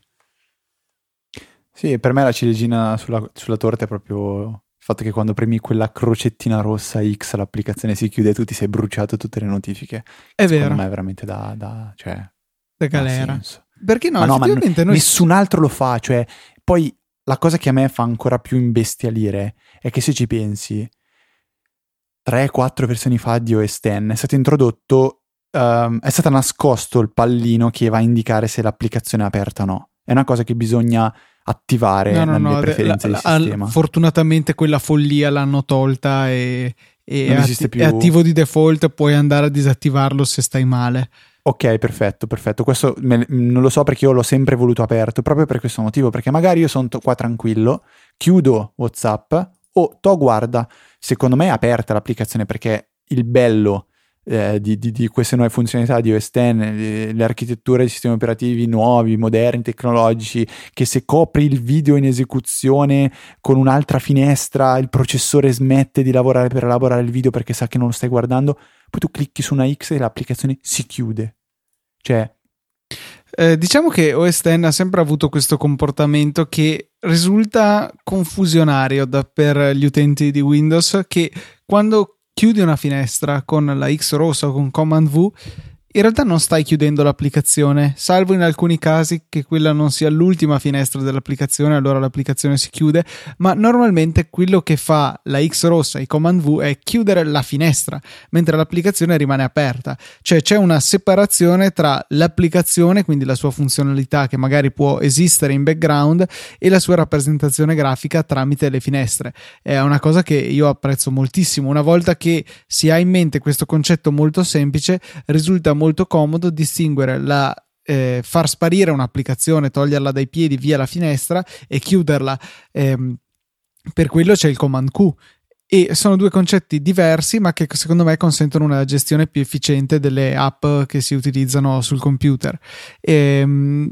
Sì, per me la ciliegina sulla, sulla torta è proprio il fatto che quando premi quella crocettina rossa X l'applicazione si chiude e tu ti sei bruciato tutte le notifiche. È vero. Secondo me è veramente da... da cioè, da galera. Perché no? Ma no, ma n- noi... nessun altro lo fa. Cioè, poi la cosa che a me fa ancora più imbestialire è che se ci pensi, 3-4 versioni fa di OS X è stato introdotto, um, è stato nascosto il pallino che va a indicare se l'applicazione è aperta o no. È una cosa che bisogna attivare no, no, no, preferenze la, del sistema. Fortunatamente quella follia l'hanno tolta e, e è, atti- è, attivo di default, puoi andare a disattivarlo se stai male. Ok, perfetto, perfetto. Questo me, non lo so perché io l'ho sempre voluto aperto, proprio per questo motivo, perché magari io sono qua tranquillo, chiudo WhatsApp o to guarda, secondo me è aperta l'applicazione perché il bello eh, di, di, di, queste nuove funzionalità di OS X, le, le architetture di sistemi operativi nuovi, moderni, tecnologici, che se copri il video in esecuzione con un'altra finestra, il processore smette di lavorare per elaborare il video perché sa che non lo stai guardando, poi tu clicchi su una X e l'applicazione si chiude. Cioè, eh, diciamo che OS X ha sempre avuto questo comportamento che risulta confusionario da, per gli utenti di Windows che quando chiudi una finestra con la X rossa o con Command V, in realtà non stai chiudendo l'applicazione, salvo in alcuni casi che quella non sia l'ultima finestra dell'applicazione, allora l'applicazione si chiude, ma normalmente quello che fa la X rossa e Command V è chiudere la finestra, mentre l'applicazione rimane aperta. Cioè c'è una separazione tra l'applicazione, quindi la sua funzionalità che magari può esistere in background, e la sua rappresentazione grafica tramite le finestre. È una cosa che io apprezzo moltissimo. Una volta che si ha in mente questo concetto molto semplice, risulta molto molto comodo distinguere la eh, far sparire un'applicazione, toglierla dai piedi via la finestra e chiuderla. Eh, per quello c'è il command Q. E sono due concetti diversi, ma che secondo me consentono una gestione più efficiente delle app che si utilizzano sul computer. Ehm,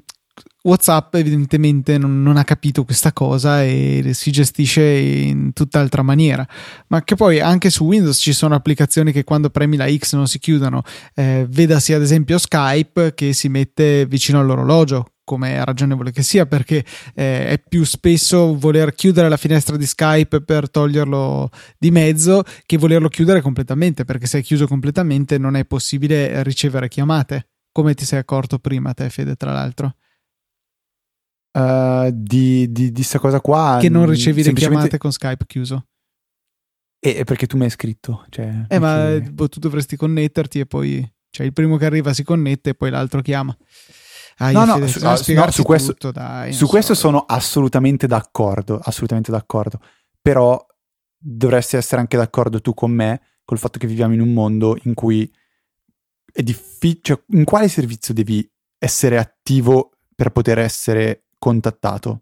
WhatsApp evidentemente non, non, ha capito questa cosa e si gestisce in tutt'altra maniera, ma che poi anche su Windows ci sono applicazioni che quando premi la X non si chiudono, eh, vedasi ad esempio Skype che si mette vicino all'orologio, come è ragionevole che sia, perché eh, è più spesso voler chiudere la finestra di Skype per toglierlo di mezzo che volerlo chiudere completamente, perché se è chiuso completamente non è possibile ricevere chiamate, come ti sei accorto prima te Fede tra l'altro. Uh, di, di, di sta cosa qua. Che non ricevi le chiamate con Skype chiuso. E perché tu mi hai scritto. Cioè, eh, ma boh, tu dovresti connetterti e poi. Cioè, il primo che arriva si connette e poi l'altro chiama. Ah, no, no, su, no, su, questo, tutto, dai, su so. questo sono assolutamente d'accordo. Assolutamente d'accordo. Però dovresti essere anche d'accordo tu con me col fatto che viviamo in un mondo in cui è difficile. Cioè, in quale servizio devi essere attivo per poter essere contattato.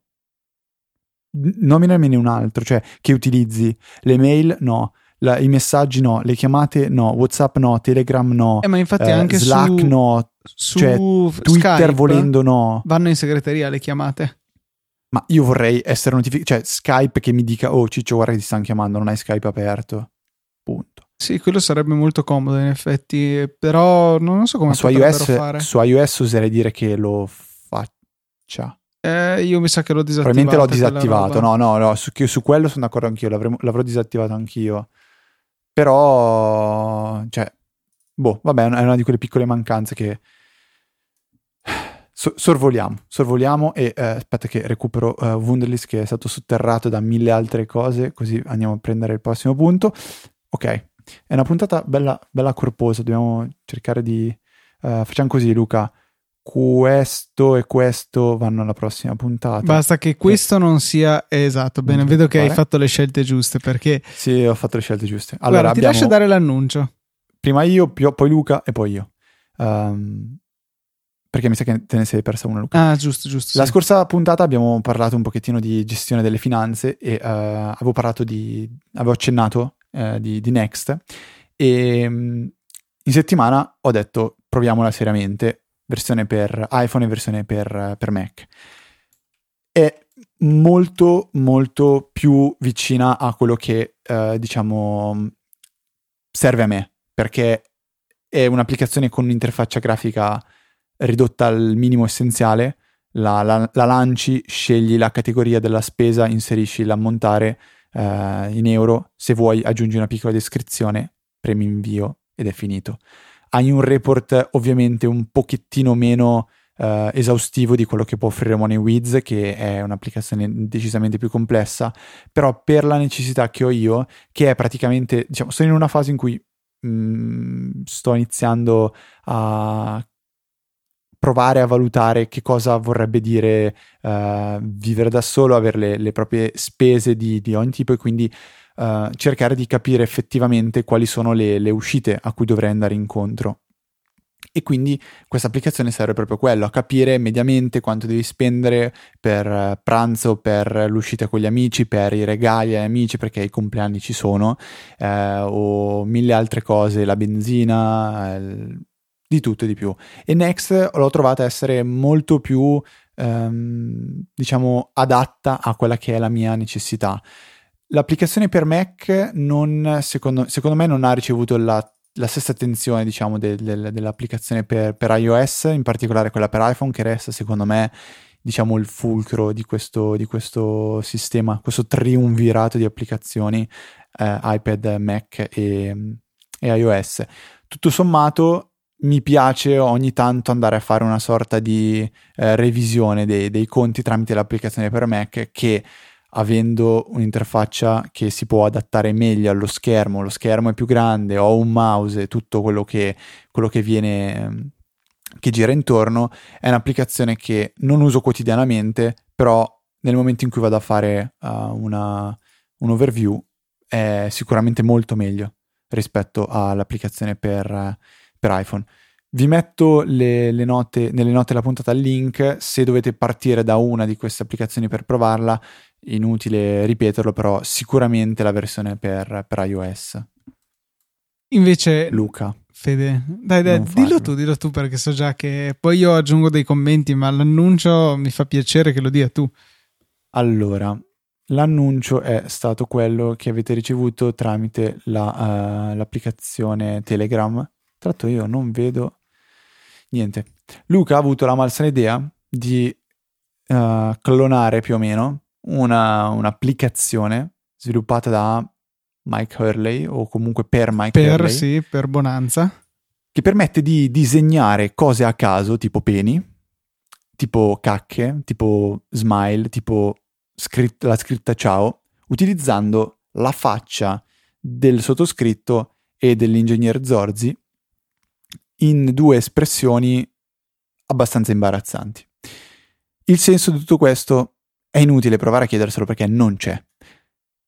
Nominamene un altro, cioè che utilizzi le mail, no. La, I messaggi no, le chiamate no, WhatsApp no, Telegram no, eh, ma infatti eh, anche Slack su, no, su cioè, Twitter Skype volendo no. Vanno in segreteria le chiamate. Ma io vorrei essere notificato, cioè Skype che mi dica "Oh Ciccio, guarda che ti stanno chiamando, non hai Skype aperto". Punto. Sì, quello sarebbe molto comodo in effetti, però non so come su iOS, fare. Su iOS oserei dire che lo faccia. Eh, io mi sa che l'ho disattivato. Probabilmente l'ho disattivato. No, no, no, su, su, quello sono d'accordo anch'io. l'avrò disattivato anch'io. Però, cioè, boh, vabbè, è una di quelle piccole mancanze che so- sorvoliamo. Sorvoliamo e eh, aspetta che recupero uh, Wunderlist che è stato sotterrato da mille altre cose, così andiamo a prendere il prossimo punto. Ok, è una puntata bella, bella corposa, dobbiamo cercare di... Uh, facciamo così, Luca questo e questo vanno alla prossima puntata. Basta che questo che... non sia esatto. Bene, vedo che hai fatto le scelte giuste perché. Sì, ho fatto le scelte giuste. Allora, Guarda, ti abbiamo... lascio dare l'annuncio. Prima io, poi Luca e poi io. Um, perché mi sa che te ne sei persa una, Luca. Ah, giusto, giusto. La sì. scorsa puntata abbiamo parlato un pochettino di gestione delle finanze e uh, avevo parlato di. avevo accennato uh, di, di, Next e um, in settimana ho detto proviamola seriamente versione per iPhone e versione per, per Mac. È molto molto più vicina a quello che eh, diciamo serve a me perché è un'applicazione con un'interfaccia grafica ridotta al minimo essenziale. La, la, la lanci, scegli la categoria della spesa, inserisci l'ammontare eh, in euro, se vuoi aggiungi una piccola descrizione, premi invio ed è finito hai un report ovviamente un pochettino meno uh, esaustivo di quello che può offrire MoneyWiz, che è un'applicazione decisamente più complessa, però per la necessità che ho io, che è praticamente, diciamo, sono in una fase in cui mh, mm, sto iniziando a provare a valutare che cosa vorrebbe dire uh, vivere da solo, avere le, le proprie spese di, di, ogni tipo e quindi uh, cercare di capire effettivamente quali sono le, le uscite a cui dovrei andare incontro. E quindi questa applicazione serve proprio a quello, a capire mediamente quanto devi spendere per eh, pranzo, per l'uscita con gli amici, per i regali agli amici, perché i compleanni ci sono, eh, o mille altre cose, la benzina, eh, di tutto e di più. E Next l'ho trovata essere molto più, ehm, diciamo, adatta a quella che è la mia necessità. L'applicazione per Mac non, secondo, secondo me non ha ricevuto la, la stessa attenzione diciamo, del, del, dell'applicazione per, per, iOS, in particolare quella per iPhone, che resta secondo me diciamo, il fulcro di questo, di questo sistema, questo triunvirato di applicazioni eh, iPad, Mac e, e iOS. Tutto sommato mi piace ogni tanto andare a fare una sorta di eh, revisione dei, dei, conti tramite l'applicazione per Mac che avendo un'interfaccia che si può adattare meglio allo schermo, lo schermo è più grande, ho un mouse, tutto quello che, quello che viene che gira intorno, è un'applicazione che non uso quotidianamente, però nel momento in cui vado a fare uh, una, un overview è sicuramente molto meglio rispetto all'applicazione per, per iPhone. Vi metto le, le note, nelle note della puntata il link, se dovete partire da una di queste applicazioni per provarla, inutile ripeterlo, però sicuramente la versione per, per iOS. Invece, Luca. Fede, dai, dai, dillo tu, dillo tu perché so già che poi io aggiungo dei commenti, ma l'annuncio mi fa piacere che lo dia tu. Allora, l'annuncio è stato quello che avete ricevuto tramite la, uh, l'applicazione Telegram. Tra l'altro io non vedo niente. Luca ha avuto la malsana idea di uh, clonare più o meno una, un'applicazione sviluppata da Mike Hurley o comunque per Mike per, Hurley. Sì, per Bonanza. Che permette di disegnare cose a caso, tipo peni, tipo cacche, tipo smile, tipo scritt- la scritta ciao, utilizzando la faccia del sottoscritto e dell'ingegner Zorzi in due espressioni abbastanza imbarazzanti. Il senso di tutto questo è inutile provare a chiederselo perché non c'è.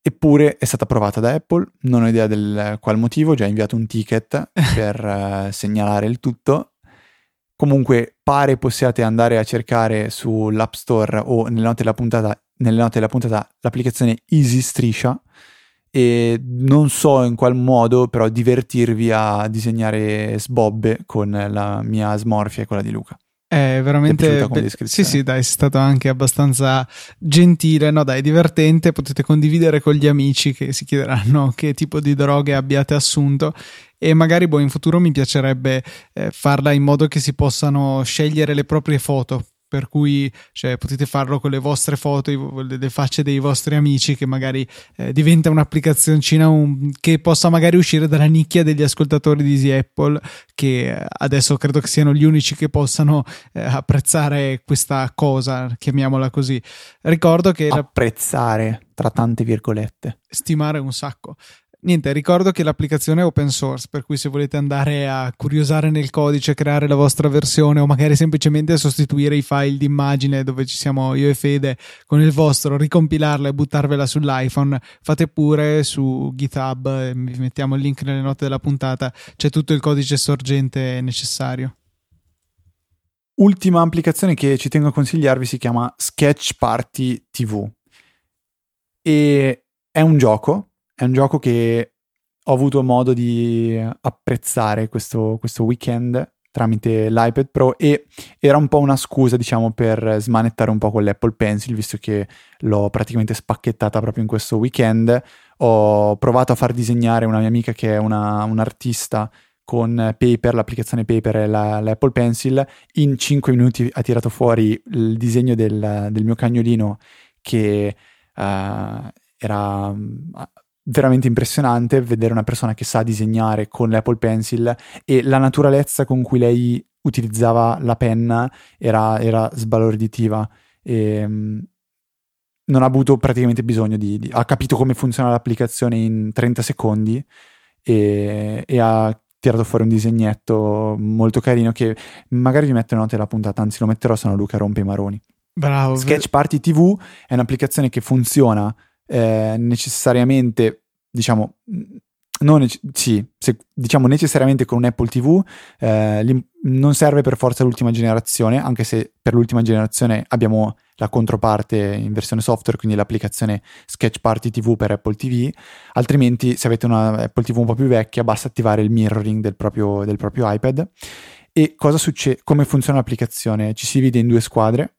Eppure è stata approvata da Apple, non ho idea del qual motivo, ho già inviato un ticket (laughs) per uh, segnalare il tutto. Comunque pare possiate andare a cercare sull'App Store o nelle note della puntata, note della puntata l'applicazione Easy Striscia e non so in qual modo però divertirvi a disegnare sbobbe con la mia smorfia e quella di Luca. È veramente. Be- sì, sì, dai, è stato anche abbastanza gentile. No, dai, divertente. Potete condividere con gli amici che si chiederanno (laughs) che tipo di droghe abbiate assunto. E magari boh, in futuro mi piacerebbe eh, farla in modo che si possano scegliere le proprie foto per cui cioè, potete farlo con le vostre foto, le facce dei vostri amici, che magari eh, diventa un'applicazioncina un, che possa magari uscire dalla nicchia degli ascoltatori di Easy Apple, che adesso credo che siano gli unici che possano eh, apprezzare questa cosa, chiamiamola così. Ricordo che... Apprezzare, tra tante virgolette. Stimare un sacco niente, ricordo che l'applicazione è open source, per cui se volete andare a curiosare nel codice, creare la vostra versione o magari semplicemente sostituire i file di immagine dove ci siamo io e Fede con il vostro, ricompilarla e buttarvela sull'iPhone, fate pure su GitHub, vi mettiamo il link nelle note della puntata, c'è tutto il codice sorgente necessario. Ultima applicazione che ci tengo a consigliarvi si chiama Sketch Party TV e è un gioco è un gioco che ho avuto modo di apprezzare questo, questo weekend tramite l'iPad Pro e era un po' una scusa, diciamo, per smanettare un po' con l'Apple Pencil, visto che l'ho praticamente spacchettata proprio in questo weekend. Ho provato a far disegnare una mia amica che è una, un'artista con Paper, l'applicazione Paper e la, l'Apple Pencil. In 5 minuti ha tirato fuori il disegno del, del mio cagnolino che uh, era veramente impressionante vedere una persona che sa disegnare con l'Apple Pencil e la naturalezza con cui lei utilizzava la penna era, era sbalorditiva e ehm, non ha avuto praticamente bisogno di, di, ha capito come funziona l'applicazione in 30 secondi e, e ha tirato fuori un disegnetto molto carino che magari vi metto in note la puntata, anzi lo metterò se no Luca rompe i maroni. Bravo. Sketch Party TV è un'applicazione che funziona eh, necessariamente, diciamo, non, sì, se, diciamo necessariamente con un Apple TV eh, non serve per forza l'ultima generazione, anche se per l'ultima generazione abbiamo la controparte in versione software, quindi l'applicazione Sketch Party TV per Apple TV, altrimenti se avete una Apple TV un po' più vecchia basta attivare il mirroring del proprio, del proprio iPad. E cosa succede? Come funziona l'applicazione? Ci si divide in due squadre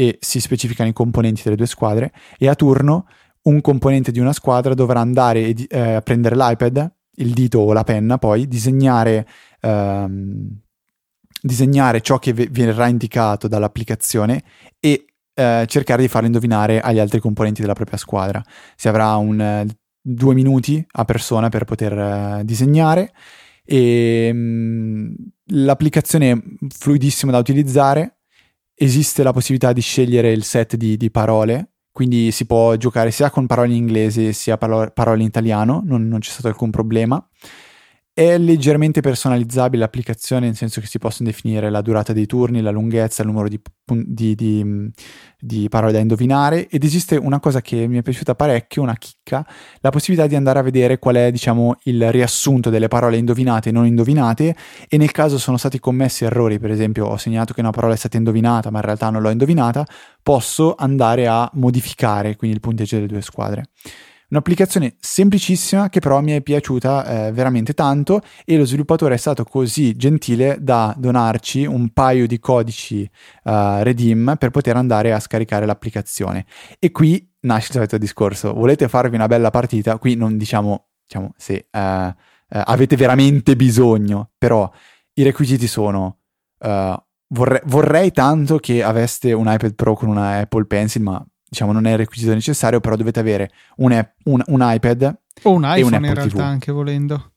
e si specificano i componenti delle due squadre e a turno un componente di una squadra dovrà andare eh, a prendere l'iPad, il dito o la penna, poi disegnare, ehm, disegnare ciò che v- verrà indicato dall'applicazione e eh, cercare di farlo indovinare agli altri componenti della propria squadra. Si avrà un, eh, due minuti a persona per poter eh, disegnare e mh, mm, l'applicazione è fluidissima da utilizzare, esiste la possibilità di scegliere il set di, di parole, quindi si può giocare sia con parole in inglese sia parole, in italiano, non, non c'è stato alcun problema. È leggermente personalizzabile l'applicazione, nel senso che si possono definire la durata dei turni, la lunghezza, il numero di, di, di, di, parole da indovinare ed esiste una cosa che mi è piaciuta parecchio, una chicca, la possibilità di andare a vedere qual è diciamo, il riassunto delle parole indovinate e non indovinate e nel caso sono stati commessi errori, per esempio ho segnato che una parola è stata indovinata ma in realtà non l'ho indovinata, posso andare a modificare quindi il punteggio delle due squadre. Un'applicazione semplicissima che però mi è piaciuta eh, veramente tanto e lo sviluppatore è stato così gentile da donarci un paio di codici uh, Redeem per poter andare a scaricare l'applicazione. E qui nasce il solito discorso, volete farvi una bella partita? Qui non diciamo, diciamo se uh, uh, avete veramente bisogno, però i requisiti sono... Vorrei, vorrei tanto che aveste un iPad Pro con una Apple Pencil, ma diciamo non è il requisito necessario, però dovete avere un, un, un iPad o un iPhone un in realtà TV. anche volendo.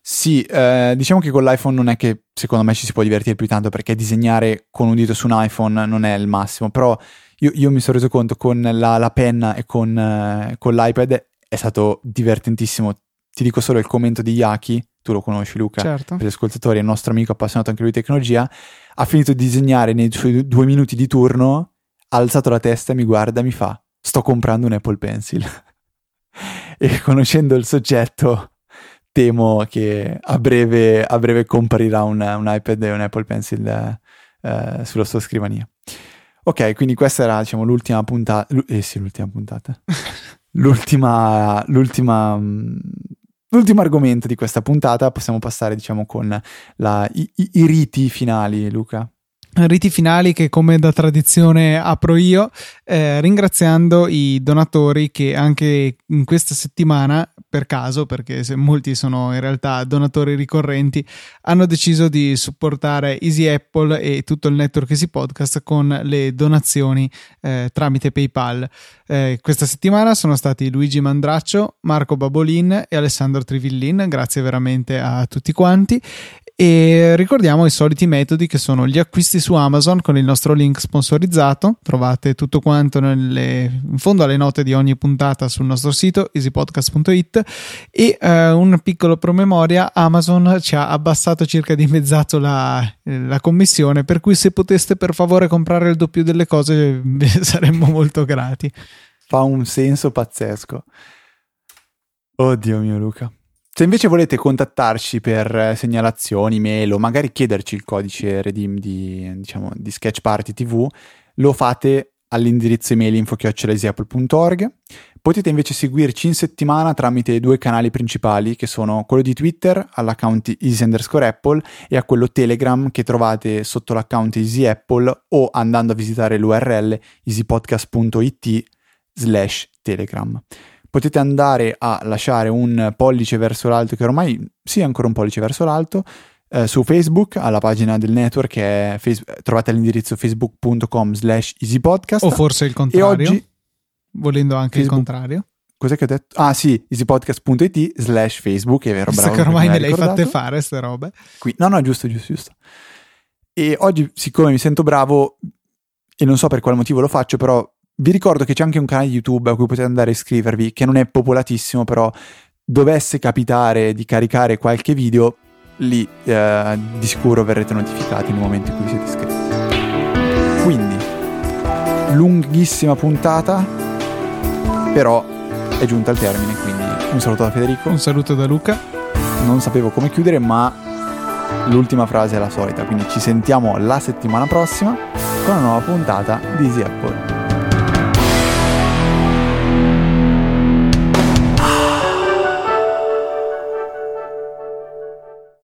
Sì, eh, diciamo che con l'iPhone non è che secondo me ci si può divertire più tanto perché disegnare con un dito su un iPhone non è il massimo, però io, io mi sono reso conto con la, la penna e con, eh, con, l'iPad è stato divertentissimo. Ti dico solo il commento di Yaki, tu lo conosci Luca, certo. per gli ascoltatori, è il nostro amico appassionato anche lui di tecnologia, ha finito di disegnare nei suoi due minuti di turno ha alzato la testa e mi guarda e mi fa: Sto comprando un Apple Pencil. (laughs) e conoscendo il soggetto, temo che a breve, a breve comparirà un, un, iPad e un Apple Pencil eh, sulla sua scrivania. Ok, quindi questa era diciamo l'ultima puntata. Eh sì, l'ultima puntata. (laughs) l'ultima, l'ultima, l'ultimo argomento di questa puntata. Possiamo passare, diciamo, con la, i, i, i riti finali, Luca riti finali che come da tradizione apro io eh, ringraziando i donatori che anche in questa settimana per caso perché molti sono in realtà donatori ricorrenti hanno deciso di supportare Easy Apple e tutto il network Easy Podcast con le donazioni eh, tramite PayPal. Eh, questa settimana sono stati Luigi Mandraccio Marco Babolin e Alessandro Trivillin. Grazie veramente a tutti quanti e ricordiamo i soliti metodi che sono gli acquisti su Amazon con il nostro link sponsorizzato. Trovate tutto quanto nelle, in fondo alle note di ogni puntata sul nostro sito easypodcast.it e eh, un piccolo promemoria, Amazon ci ha abbassato circa di mezzato la, la commissione, per cui se poteste per favore comprare il doppio delle cose (laughs) saremmo molto grati. Fa un senso pazzesco. Oddio mio Luca. Se invece volete contattarci per eh, segnalazioni, mail o magari chiederci il codice redeem di, diciamo, di Sketch Party TV, lo fate all'indirizzo email info.apple.org. Potete invece seguirci in settimana tramite due canali principali che sono quello di Twitter all'account easy underscore Apple e a quello Telegram che trovate sotto l'account easy Apple o andando a visitare l'URL easypodcast.it slash Telegram potete andare a lasciare un pollice verso l'alto, che ormai sì, ancora un pollice verso l'alto, eh, su Facebook, alla pagina del network, che è face- trovate l'indirizzo facebook.com slash easypodcast. O forse il contrario, e oggi, volendo anche Facebook, il contrario. Cos'è che ho detto? Ah sì, easypodcast.it slash Facebook, è vero, bravo. che ormai me le hai fatte fare queste robe. Qui. No, no, giusto, giusto, giusto. E oggi, siccome mi sento bravo, e non so per quale motivo lo faccio, però vi ricordo che c'è anche un canale YouTube a cui potete andare a iscrivervi, che non è popolatissimo, però dovesse capitare di caricare qualche video, lì eh, di sicuro verrete notificati nel momento in cui siete iscritti. Quindi, lunghissima puntata, però è giunta al termine, quindi un saluto da Federico. Un saluto da Luca. Non sapevo come chiudere, ma l'ultima frase è la solita, quindi ci sentiamo la settimana prossima con una nuova puntata di Easy Apple.